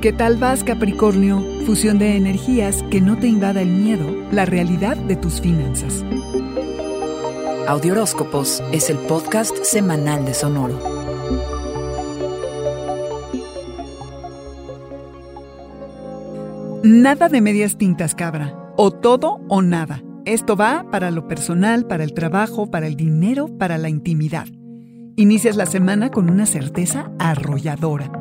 ¿Qué tal vas, Capricornio? Fusión de energías que no te invada el miedo, la realidad de tus finanzas. Audioróscopos es el podcast semanal de Sonoro. Nada de medias tintas, cabra. O todo o nada. Esto va para lo personal, para el trabajo, para el dinero, para la intimidad. Inicias la semana con una certeza arrolladora.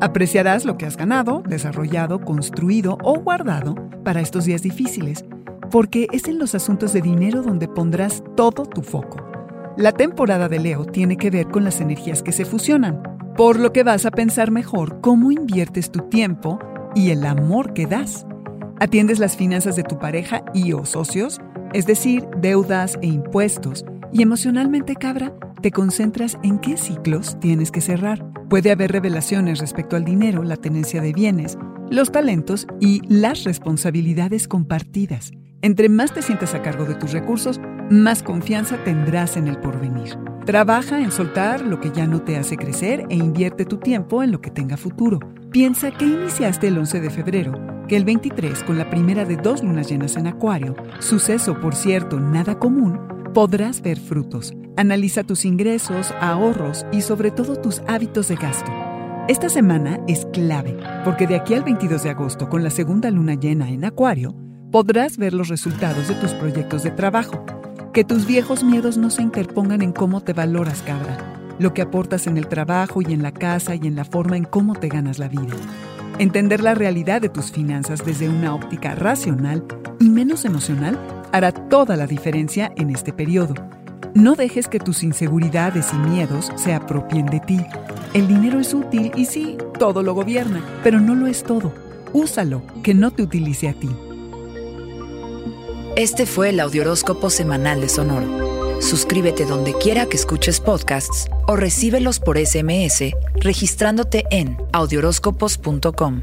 Apreciarás lo que has ganado, desarrollado, construido o guardado para estos días difíciles, porque es en los asuntos de dinero donde pondrás todo tu foco. La temporada de Leo tiene que ver con las energías que se fusionan, por lo que vas a pensar mejor cómo inviertes tu tiempo y el amor que das. Atiendes las finanzas de tu pareja y o socios, es decir, deudas e impuestos, y emocionalmente cabra, te concentras en qué ciclos tienes que cerrar. Puede haber revelaciones respecto al dinero, la tenencia de bienes, los talentos y las responsabilidades compartidas. Entre más te sientas a cargo de tus recursos, más confianza tendrás en el porvenir. Trabaja en soltar lo que ya no te hace crecer e invierte tu tiempo en lo que tenga futuro. Piensa que iniciaste el 11 de febrero, que el 23 con la primera de dos lunas llenas en Acuario, suceso por cierto nada común, podrás ver frutos. Analiza tus ingresos, ahorros y sobre todo tus hábitos de gasto. Esta semana es clave, porque de aquí al 22 de agosto, con la segunda luna llena en Acuario, podrás ver los resultados de tus proyectos de trabajo. Que tus viejos miedos no se interpongan en cómo te valoras, cabra, lo que aportas en el trabajo y en la casa y en la forma en cómo te ganas la vida. Entender la realidad de tus finanzas desde una óptica racional y menos emocional hará toda la diferencia en este periodo. No dejes que tus inseguridades y miedos se apropien de ti. El dinero es útil y sí, todo lo gobierna, pero no lo es todo. Úsalo, que no te utilice a ti. Este fue el Audioróscopo semanal de Sonoro. Suscríbete donde quiera que escuches podcasts o recíbelos por SMS registrándote en audioróscopos.com.